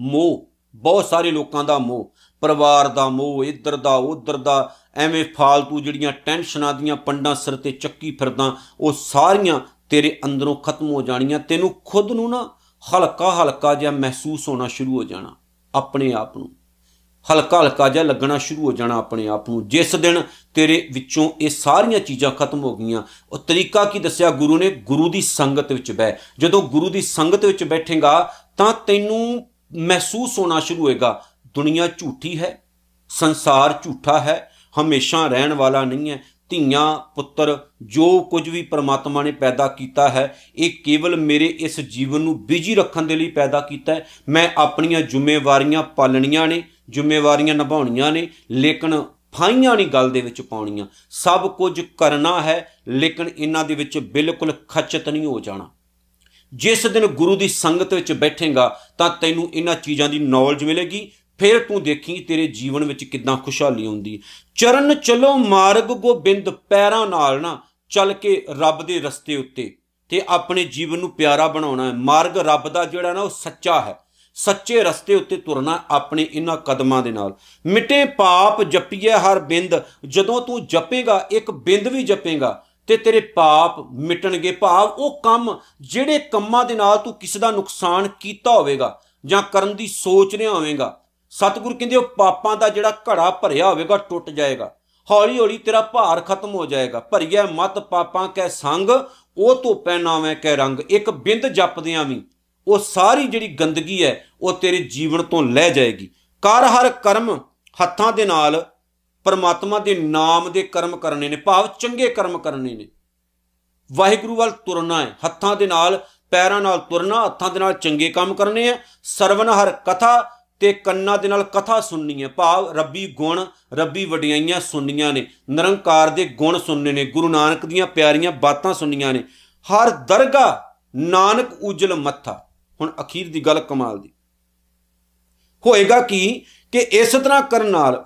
ਮੋਹ। ਬਹੁਤ ਸਾਰੇ ਲੋਕਾਂ ਦਾ ਮੋਹ। ਪਰਿਵਾਰ ਦਾ ਮੋਹ, ਇੱਧਰ ਦਾ, ਉੱਧਰ ਦਾ। ਐਵੇਂ ਫਾਲਤੂ ਜਿਹੜੀਆਂ ਟੈਨਸ਼ਨਾਂ ਦੀਆਂ ਪੰਡਾਂ ਸਿਰ ਤੇ ਚੱਕੀ ਫਿਰਦਾ, ਉਹ ਸਾਰੀਆਂ ਤੇਰੇ ਅੰਦਰੋਂ ਖਤਮ ਹੋ ਜਾਣੀਆਂ। ਤੈਨੂੰ ਖੁਦ ਨੂੰ ਨਾ ਹਲਕਾ ਹਲਕਾ ਜਿਹਾ ਮਹਿਸੂਸ ਹੋਣਾ ਸ਼ੁਰੂ ਹੋ ਜਾਣਾ, ਆਪਣੇ ਆਪ ਨੂੰ। ਹਲਕਾ ਹਲਕਾ ਜਿਹਾ ਲੱਗਣਾ ਸ਼ੁਰੂ ਹੋ ਜਾਣਾ ਆਪਣੇ ਆਪ ਨੂੰ। ਜਿਸ ਦਿਨ ਤੇਰੇ ਵਿੱਚੋਂ ਇਹ ਸਾਰੀਆਂ ਚੀਜ਼ਾਂ ਖਤਮ ਹੋ ਗਈਆਂ, ਉਹ ਤਰੀਕਾ ਕੀ ਦੱਸਿਆ ਗੁਰੂ ਨੇ? ਗੁਰੂ ਦੀ ਸੰਗਤ ਵਿੱਚ ਬਹਿ। ਜਦੋਂ ਗੁਰੂ ਦੀ ਸੰਗਤ ਵਿੱਚ ਬੈਠੇਗਾ, ਤਾਂ ਤੈਨੂੰ ਮਹਿਸੂਸ ਹੋਣਾ ਸ਼ੁਰੂ ਹੋਏਗਾ, ਦੁਨੀਆ ਝੂਠੀ ਹੈ, ਸੰਸਾਰ ਝੂਠਾ ਹੈ, ਹਮੇਸ਼ਾ ਰਹਿਣ ਵਾਲਾ ਨਹੀਂ ਹੈ, ਧੀਆਂ, ਪੁੱਤਰ, ਜੋ ਕੁਝ ਵੀ ਪ੍ਰਮਾਤਮਾ ਨੇ ਪੈਦਾ ਕੀਤਾ ਹੈ, ਇਹ ਕੇਵਲ ਮੇਰੇ ਇਸ ਜੀਵਨ ਨੂੰ ਬਿਜ਼ੀ ਰੱਖਣ ਦੇ ਲਈ ਪੈਦਾ ਕੀਤਾ ਹੈ। ਮੈਂ ਆਪਣੀਆਂ ਜ਼ਿੰਮੇਵਾਰੀਆਂ ਪਾਲਣੀਆਂ ਨੇ ਜ਼ਿੰਮੇਵਾਰੀਆਂ ਨਿਭਾਉਣੀਆਂ ਨੇ, ਲੇਕਿਨ ਫਾਈਆਂ ਨਹੀਂ ਗੱਲ ਦੇ ਵਿੱਚ ਪਾਉਣੀਆਂ। ਸਭ ਕੁਝ ਕਰਨਾ ਹੈ, ਲੇਕਿਨ ਇਹਨਾਂ ਦੇ ਵਿੱਚ ਬਿਲਕੁਲ ਖਚਤ ਨਹੀਂ ਹੋ ਜਾਣਾ। ਜਿਸ ਦਿਨ ਗੁਰੂ ਦੀ ਸੰਗਤ ਵਿੱਚ ਬੈਠੇਗਾ, ਤਾਂ ਤੈਨੂੰ ਇਹਨਾਂ ਚੀਜ਼ਾਂ ਦੀ ਨੌਲੇਜ ਮਿਲੇਗੀ। ਫਿਰ ਤੂੰ ਦੇਖੀ ਤੇਰੇ ਜੀਵਨ ਵਿੱਚ ਕਿੰਨਾ ਖੁਸ਼ਹਾਲੀ ਆਉਂਦੀ। ਚਰਨ ਚਲੋ ਮਾਰਗ ਗੋਬਿੰਦ, ਪੈਰਾਂ ਨਾਲ ਨਾ ਚੱਲ ਕੇ ਰੱਬ ਦੇ ਰਸਤੇ ਉੱਤੇ। ਤੇ ਆਪਣੇ ਜੀਵਨ ਨੂੰ ਪਿਆਰਾ ਬਣਾਉਣਾ ਹੈ। ਮਾਰਗ ਰੱਬ ਦਾ ਜਿਹੜਾ ਨਾ, ਉਹ ਸੱਚਾ ਹੈ। ਸੱਚੇ ਰਸਤੇ ਉੱਤੇ ਤੁਰਨਾ ਆਪਣੇ ਇਹਨਾਂ ਕਦਮਾਂ ਦੇ ਨਾਲ। ਮਿਟੇ ਪਾਪ ਜਪੀਏ ਹਰ ਬਿੰਦ, ਜਦੋਂ ਤੂੰ ਜਪੇਗਾ, ਇੱਕ ਬਿੰਦ ਵੀ ਜਪੇਗਾ, ਤੇ ਤੇਰੇ ਪਾਪ ਮਿਟਣਗੇ। ਭਾਵ ਉਹ ਕੰਮ ਜਿਹੜੇ ਕੰਮਾਂ ਦੇ ਨਾਲ ਤੂੰ ਕਿਸੇ ਦਾ ਨੁਕਸਾਨ ਕੀਤਾ ਹੋਵੇਗਾ ਜਾਂ ਕਰਨ ਦੀ ਸੋਚ ਰਿਹਾ ਹੋਵੇਗਾ। ਸਤਿਗੁਰ ਕਹਿੰਦੇ, ਉਹ ਪਾਪਾਂ ਦਾ ਜਿਹੜਾ ਘੜਾ ਭਰਿਆ ਹੋਵੇਗਾ, ਟੁੱਟ ਜਾਏਗਾ। ਹੌਲੀ ਹੌਲੀ ਤੇਰਾ ਭਾਰ ਖਤਮ ਹੋ ਜਾਏਗਾ। ਭਰੀਐ ਮਤ, ਪਾਪਾਂ ਕੈ ਸੰਗ, ਉਹ ਧੋਪੈ ਨਾਵੇਂ ਕੈ ਰੰਗ। ਇੱਕ ਬਿੰਦ ਜਪਦਿਆਂ ਵੀ ਉਹ ਸਾਰੀ ਜਿਹੜੀ ਗੰਦਗੀ ਹੈ, ਉਹ ਤੇਰੇ ਜੀਵਨ ਤੋਂ ਲੈ ਜਾਏਗੀ। ਕਰ ਹਰ ਕਰਮ ਹੱਥਾਂ ਦੇ ਨਾਲ, ਪਰਮਾਤਮਾ ਦੇ ਨਾਮ ਦੇ ਕਰਮ ਕਰਨੇ ਨੇ, ਭਾਵ ਚੰਗੇ ਕਰਮ ਕਰਨੇ ਨੇ। ਵਾਹਿਗੁਰੂ ਵੱਲ ਤੁਰਨਾ ਹੈ, ਹੱਥਾਂ ਦੇ ਨਾਲ, ਪੈਰਾਂ ਨਾਲ ਤੁਰਨਾ, ਹੱਥਾਂ ਦੇ ਨਾਲ ਚੰਗੇ ਕੰਮ ਕਰਨੇ ਆ ਸਰਵਨ ਹਰ ਕਥਾ ਤੇ ਕੰਨਾਂ ਦੇ ਨਾਲ ਕਥਾ ਸੁਣਨੀ ਹੈ। ਭਾਵ ਰੱਬੀ ਗੁਣ, ਰੱਬੀ ਵਡਿਆਈਆਂ ਸੁਣਨੀਆਂ ਨੇ, ਨਿਰੰਕਾਰ ਦੇ ਗੁਣ ਸੁਣਨੇ ਨੇ, ਗੁਰੂ ਨਾਨਕ ਦੀਆਂ ਪਿਆਰੀਆਂ ਬਾਤਾਂ ਸੁਣਨੀਆਂ ਨੇ। ਹਰ ਦਰਗਾ ਨਾਨਕ ਉਜਲ ਮੱਥਾ। ਹੁਣ ਅਖੀਰ ਦੀ ਗੱਲ ਕਮਾਲ ਦੀ। ਹੋਏਗਾ ਕੀ ਕਿ ਇਸ ਤਰ੍ਹਾਂ ਕਰਨ ਨਾਲ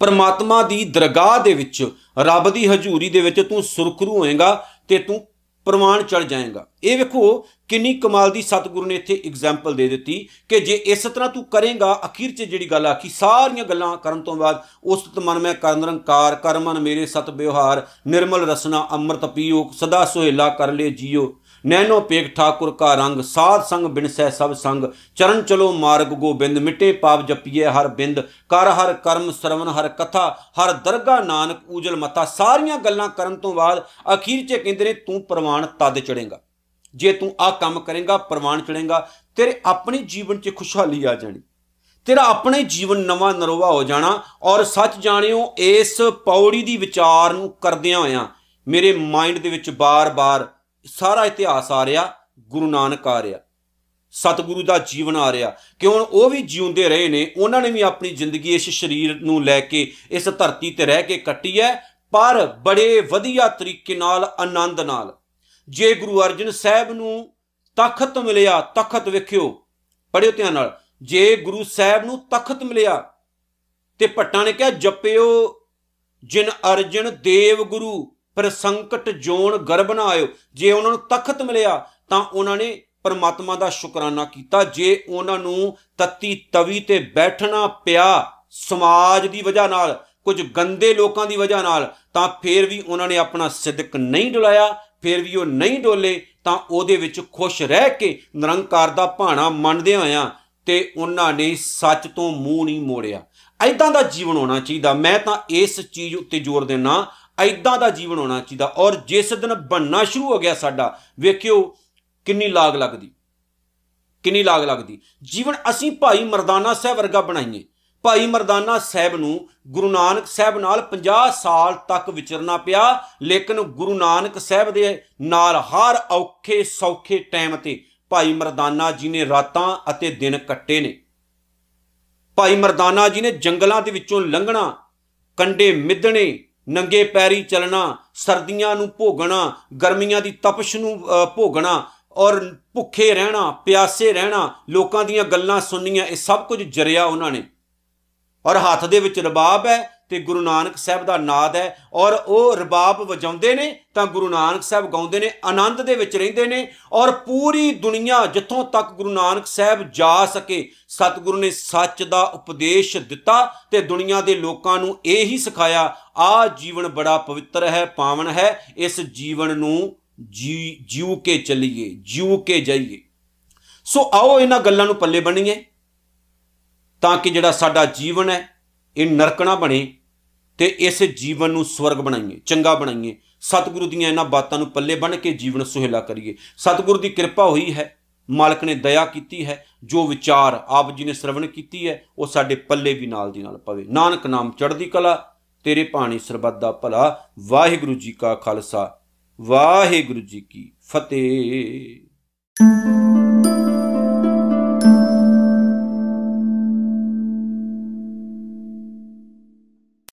ਪਰਮਾਤਮਾ ਦੀ ਦਰਗਾਹ ਦੇ ਵਿੱਚ, ਰੱਬ ਦੀ ਹਜ਼ੂਰੀ ਦੇ ਵਿੱਚ ਤੂੰ ਸੁਰਖਰੂ ਹੋਏਗਾ ਤੇ ਤੂੰ ਪ੍ਰਮਾਣ ਚੜ ਜਾਏਗਾ। ਇਹ ਵੇਖੋ ਕਿੰਨੀ ਕਮਾਲ ਦੀ ਸਤਿਗੁਰੂ ਨੇ ਇੱਥੇ ਐਗਜ਼ਾਮਪਲ ਦੇ ਦਿੱਤੀ ਕਿ ਜੇ ਇਸ ਤਰ੍ਹਾਂ ਤੂੰ ਕਰੇਗਾ, ਅਖੀਰ 'ਚ ਜਿਹੜੀ ਗੱਲ ਆਖੀ, ਸਾਰੀਆਂ ਗੱਲਾਂ ਕਰਨ ਤੋਂ ਬਾਅਦ ਉਸ ਮਨ ਮੈਂ ਕਰਨ ਨਿਰੰਕਾਰ ਕਰਮਨ ਮੇਰੇ ਸਤ ਵਿਵਹਾਰ, ਨਿਰਮਲ ਰਸਨਾ, ਅੰਮ੍ਰਿਤ ਪੀਓ, ਸਦਾ ਸੁਹੇਲਾ ਕਰ ਲੈ ਜੀਓ। ਨੈਨੋ ਪੇਖ ਠਾਕੁਰ ਕਾ ਰੰਗ, ਸਾਧ ਸੰਗ ਬਿਨਸੈ ਸਭ ਸੰਗ। ਚਰਨ ਚਲੋ ਮਾਰਗ ਗੋਬਿੰਦ, ਮਿਟੇ ਪਾਪ ਜਪੀਏ ਹਰ ਬਿੰਦ। ਕਰ ਹਰ ਕਰਮ ਸਰਵਨ ਹਰ ਕਥਾ, ਹਰ ਦਰਗਾ ਨਾਨਕ ਊਜਲ ਮਤਾ ਸਾਰੀਆਂ ਗੱਲਾਂ ਕਰਨ ਤੋਂ ਬਾਅਦ ਅਖੀਰ 'ਚ ਕਹਿੰਦੇ ਨੇ, ਤੂੰ ਪ੍ਰਮਾਣ ਤਦ ਚੜੇਗਾ। ਜੇ ਤੂੰ ਆ ਕੰਮ ਕਰੇਗਾ ਪ੍ਰਮਾਣ ਚੜੇਗਾ, ਤੇਰੇ ਆਪਣੇ ਜੀਵਨ 'ਚ ਖੁਸ਼ਹਾਲੀ ਆ ਜਾਣੀ। ਤੇਰਾ ਆਪਣੇ ਜੀਵਨ ਨਵਾਂ ਨਰੋਵਾ ਹੋ ਜਾਣਾ ਔਰ ਸੱਚ ਜਾਣਿਓ, ਇਸ ਪੌੜੀ ਦੀ ਵਿਚਾਰ ਨੂੰ ਕਰਦਿਆਂ ਹੋਇਆਂ ਮੇਰੇ ਮਾਈਂਡ ਦੇ ਵਿੱਚ ਬਾਰ-ਬਾਰ ਸਾਰਾ ਇਤਿਹਾਸ ਆ ਰਿਹਾ, ਗੁਰੂ ਨਾਨਕ ਆ ਰਿਹਾ, ਸਤਿਗੁਰੂ ਦਾ ਜੀਵਨ ਆ ਰਿਹਾ। ਕਿਉਂ? ਉਹ ਵੀ ਜਿਉਂਦੇ ਰਹੇ ਨੇ, ਉਹਨਾਂ ਨੇ ਵੀ ਆਪਣੀ ਜ਼ਿੰਦਗੀ ਇਸ ਸਰੀਰ ਨੂੰ ਲੈ ਕੇ, ਇਸ ਧਰਤੀ ਤੇ ਰਹਿ ਕੇ ਕੱਟੀ ਹੈ, ਪਰ ਬੜੇ ਵਧੀਆ ਤਰੀਕੇ ਨਾਲ, ਆਨੰਦ ਨਾਲ। ਜੇ ਗੁਰੂ ਅਰਜਨ ਸਾਹਿਬ ਨੂੰ ਤਖਤ ਮਿਲਿਆ, ਤਖਤ ਵੇਖਿਓ ਪੜਿਓ ਧਿਆਨ ਨਾਲ, ਜੇ ਗੁਰੂ ਸਾਹਿਬ ਨੂੰ ਤਖਤ ਮਿਲਿਆ, ਤੇ ਭੱਟਾਂ ਨੇ ਕਿਹਾ, ਜਪਿਓ, ਜਿਨ ਅਰਜਨ ਦੇਵ ਗੁਰੂ ਪਰ ਸੰਕਟ ਜੋਨ ਗਰਭ ਨਾ ਆਇਓ। ਜੇ ਉਹਨਾਂ ਨੂੰ ਤਖਤ ਮਿਲਿਆ, ਤਾਂ ਉਹਨਾਂ ਨੇ ਪਰਮਾਤਮਾ ਦਾ ਸ਼ੁਕਰਾਨਾ ਕੀਤਾ। ਜੇ ਉਹਨਾਂ ਨੂੰ ਤਤੀ ਤਵੀ ਤੇ ਬੈਠਣਾ ਪਿਆ ਸਮਾਜ ਦੀ ਵਜ੍ਹਾ ਨਾਲ, ਕੁਝ ਗੰਦੇ ਲੋਕਾਂ ਦੀ ਵਜ੍ਹਾ ਨਾਲ, ਤਾਂ ਫੇਰ ਵੀ ਉਹਨਾਂ ਨੇ ਆਪਣਾ ਸਿੱਧਕ ਨਹੀਂ ਡੁਲਾਇਆ, ਫੇਰ ਵੀ ਉਹ ਨਹੀਂ ਡੋਲੇ, ਤਾਂ ਉਹਦੇ ਵਿੱਚ ਖੁਸ਼ ਰਹਿ ਕੇ ਨਿਰੰਕਾਰ ਦਾ ਭਾਣਾ ਮੰਨਦੇ ਹੋਇਆਂ ਤੇ ਉਹਨਾਂ ਨੇ ਸੱਚ ਤੋਂ ਮੂੰਹ ਨਹੀਂ ਮੋੜਿਆ। ਐਦਾਂ ਦਾ ਜੀਵਨ ਹੋਣਾ ਚਾਹੀਦਾ। ਮੈਂ ਤਾਂ ਇਸ ਚੀਜ਼ ਉੱਤੇ ਜ਼ੋਰ ਦੇਣਾ ਐਦਾਂ ਦਾ ਜੀਵਨ ਹੋਣਾ ਚਾਹੀਦਾ ਔਰ ਜਿਸ ਦਿਨ ਬੰਨਣਾ ਸ਼ੁਰੂ ਹੋ ਗਿਆ ਸਾਡਾ, ਵੇਖਿਓ ਕਿੰਨੀ ਲਾਗ ਲੱਗਦੀ। ਕਿੰਨੀ ਲਾਗ ਲੱਗਦੀ। ਜੀਵਨ ਅਸੀਂ ਭਾਈ ਮਰਦਾਨਾ ਸਾਹਿਬ ਵਰਗਾ ਬਣਾਈਏ। ਭਾਈ ਮਰਦਾਨਾ ਸਾਹਿਬ ਨੂੰ ਗੁਰੂ ਨਾਨਕ ਸਾਹਿਬ ਨਾਲ 50 ਸਾਲ ਤੱਕ ਵਿਚਰਨਾ ਪਿਆ, ਲੇਕਿਨ ਗੁਰੂ ਨਾਨਕ ਸਾਹਿਬ ਦੇ ਨਾਲ ਹਰ ਔਖੇ ਸੌਖੇ ਟਾਈਮ ਤੇ ਭਾਈ ਮਰਦਾਨਾ ਜੀ ਨੇ ਰਾਤਾਂ ਅਤੇ ਦਿਨ ਕੱਟੇ ਨੇ। ਭਾਈ ਮਰਦਾਨਾ ਜੀ ਨੇ ਜੰਗਲਾਂ ਦੇ ਵਿੱਚੋਂ ਲੰਘਣਾ ਕੰਡੇ ਮਿੱਧਣੇ ਨੰਗੇ ਪੈਰੀ ਚੱਲਣਾ, ਸਰਦੀਆਂ ਨੂੰ ਭੋਗਣਾ, ਗਰਮੀਆਂ ਦੀ ਤਪਸ਼ ਨੂੰ ਭੋਗਣਾ ਔਰ ਭੁੱਖੇ ਰਹਿਣਾ, ਪਿਆਸੇ ਰਹਿਣਾ, ਲੋਕਾਂ ਦੀਆਂ ਗੱਲਾਂ ਸੁਣਨੀਆਂ, ਇਹ ਸਭ ਕੁਝ ਜਰਿਆ ਉਹਨਾਂ ਨੇ। ਔਰ ਹੱਥ ਦੇ ਵਿੱਚ ਰਬਾਬ ਹੈ ਤੇ ਗੁਰੂ ਨਾਨਕ ਸਾਹਿਬ ਦਾ ਨਾਦ ਹੈ ਔਰ ਉਹ ਰਬਾਬ ਵਜਾਉਂਦੇ ਨੇ ਤਾਂ ਗੁਰੂ ਨਾਨਕ ਸਾਹਿਬ ਗਾਉਂਦੇ ਨੇ, ਆਨੰਦ ਦੇ ਵਿੱਚ ਰਹਿੰਦੇ ਨੇ ਔਰ ਪੂਰੀ ਦੁਨੀਆ ਜਿੱਥੋਂ ਤੱਕ ਗੁਰੂ ਨਾਨਕ ਸਾਹਿਬ ਜਾ ਸਕੇ, ਸਤਿਗੁਰੂ ਨੇ ਸੱਚ ਦਾ ਉਪਦੇਸ਼ ਦਿੱਤਾ ਤੇ ਦੁਨੀਆ ਦੇ ਲੋਕਾਂ ਨੂੰ ਇਹ ਹੀ ਸਿਖਾਇਆ, ਆ ਜੀਵਨ ਬੜਾ ਪਵਿੱਤਰ ਹੈ, ਪਾਵਨ ਹੈ, ਇਸ ਜੀਵਨ ਨੂੰ ਜੀਉ ਕੇ ਚੱਲੀਏ ਜੀਉ ਕੇ ਜਾਈਏ। ਸੋ ਆਓ ਇਹਨਾਂ ਗੱਲਾਂ ਨੂੰ ਪੱਲੇ ਬੰਨੀਏ ਤਾਂ ਕਿ ਜਿਹੜਾ ਸਾਡਾ ਜੀਵਨ ਹੈ, ਇਹ ਨਰਕ ਨਾ ਬਣੇ। ਤੇ ਇਸ ਜੀਵਨ ਨੂੰ ਸਵਰਗ ਬਣਾਈਏ, ਚੰਗਾ ਬਣਾਈਏ। ਸਤਿਗੁਰੂ ਦੀਆਂ ਇਹਨਾਂ ਬਾਤਾਂ ਨੂੰ ਪੱਲੇ ਬੰਨ ਕੇ ਜੀਵਨ ਸੁਹੇਲਾ ਕਰੀਏ। ਸਤਿਗੁਰੂ ਦੀ ਕਿਰਪਾ ਹੋਈ ਹੈ, ਮਾਲਕ ਨੇ ਦਇਆ ਕੀਤੀ ਹੈ, ਜੋ ਵਿਚਾਰ ਆਪ ਜੀ ਨੇ ਸ਼ਰਵਣ ਕੀਤੀ ਹੈ, ਉਹ ਸਾਡੇ ਪੱਲੇ ਵੀ ਨਾਲ ਦੀ ਨਾਲ ਪਵੇ। ਨਾਨਕ ਨਾਮ ਚੜ੍ਹਦੀ ਕਲਾ, ਤੇਰੇ ਪਾਣੀ ਸਰਬੱਤ ਦਾ ਭਲਾ। ਵਾਹਿਗੁਰੂ ਜੀ ਕਾ ਖਾਲਸਾ, ਵਾਹਿਗੁਰੂ ਜੀ ਕੀ ਫਤਿਹ।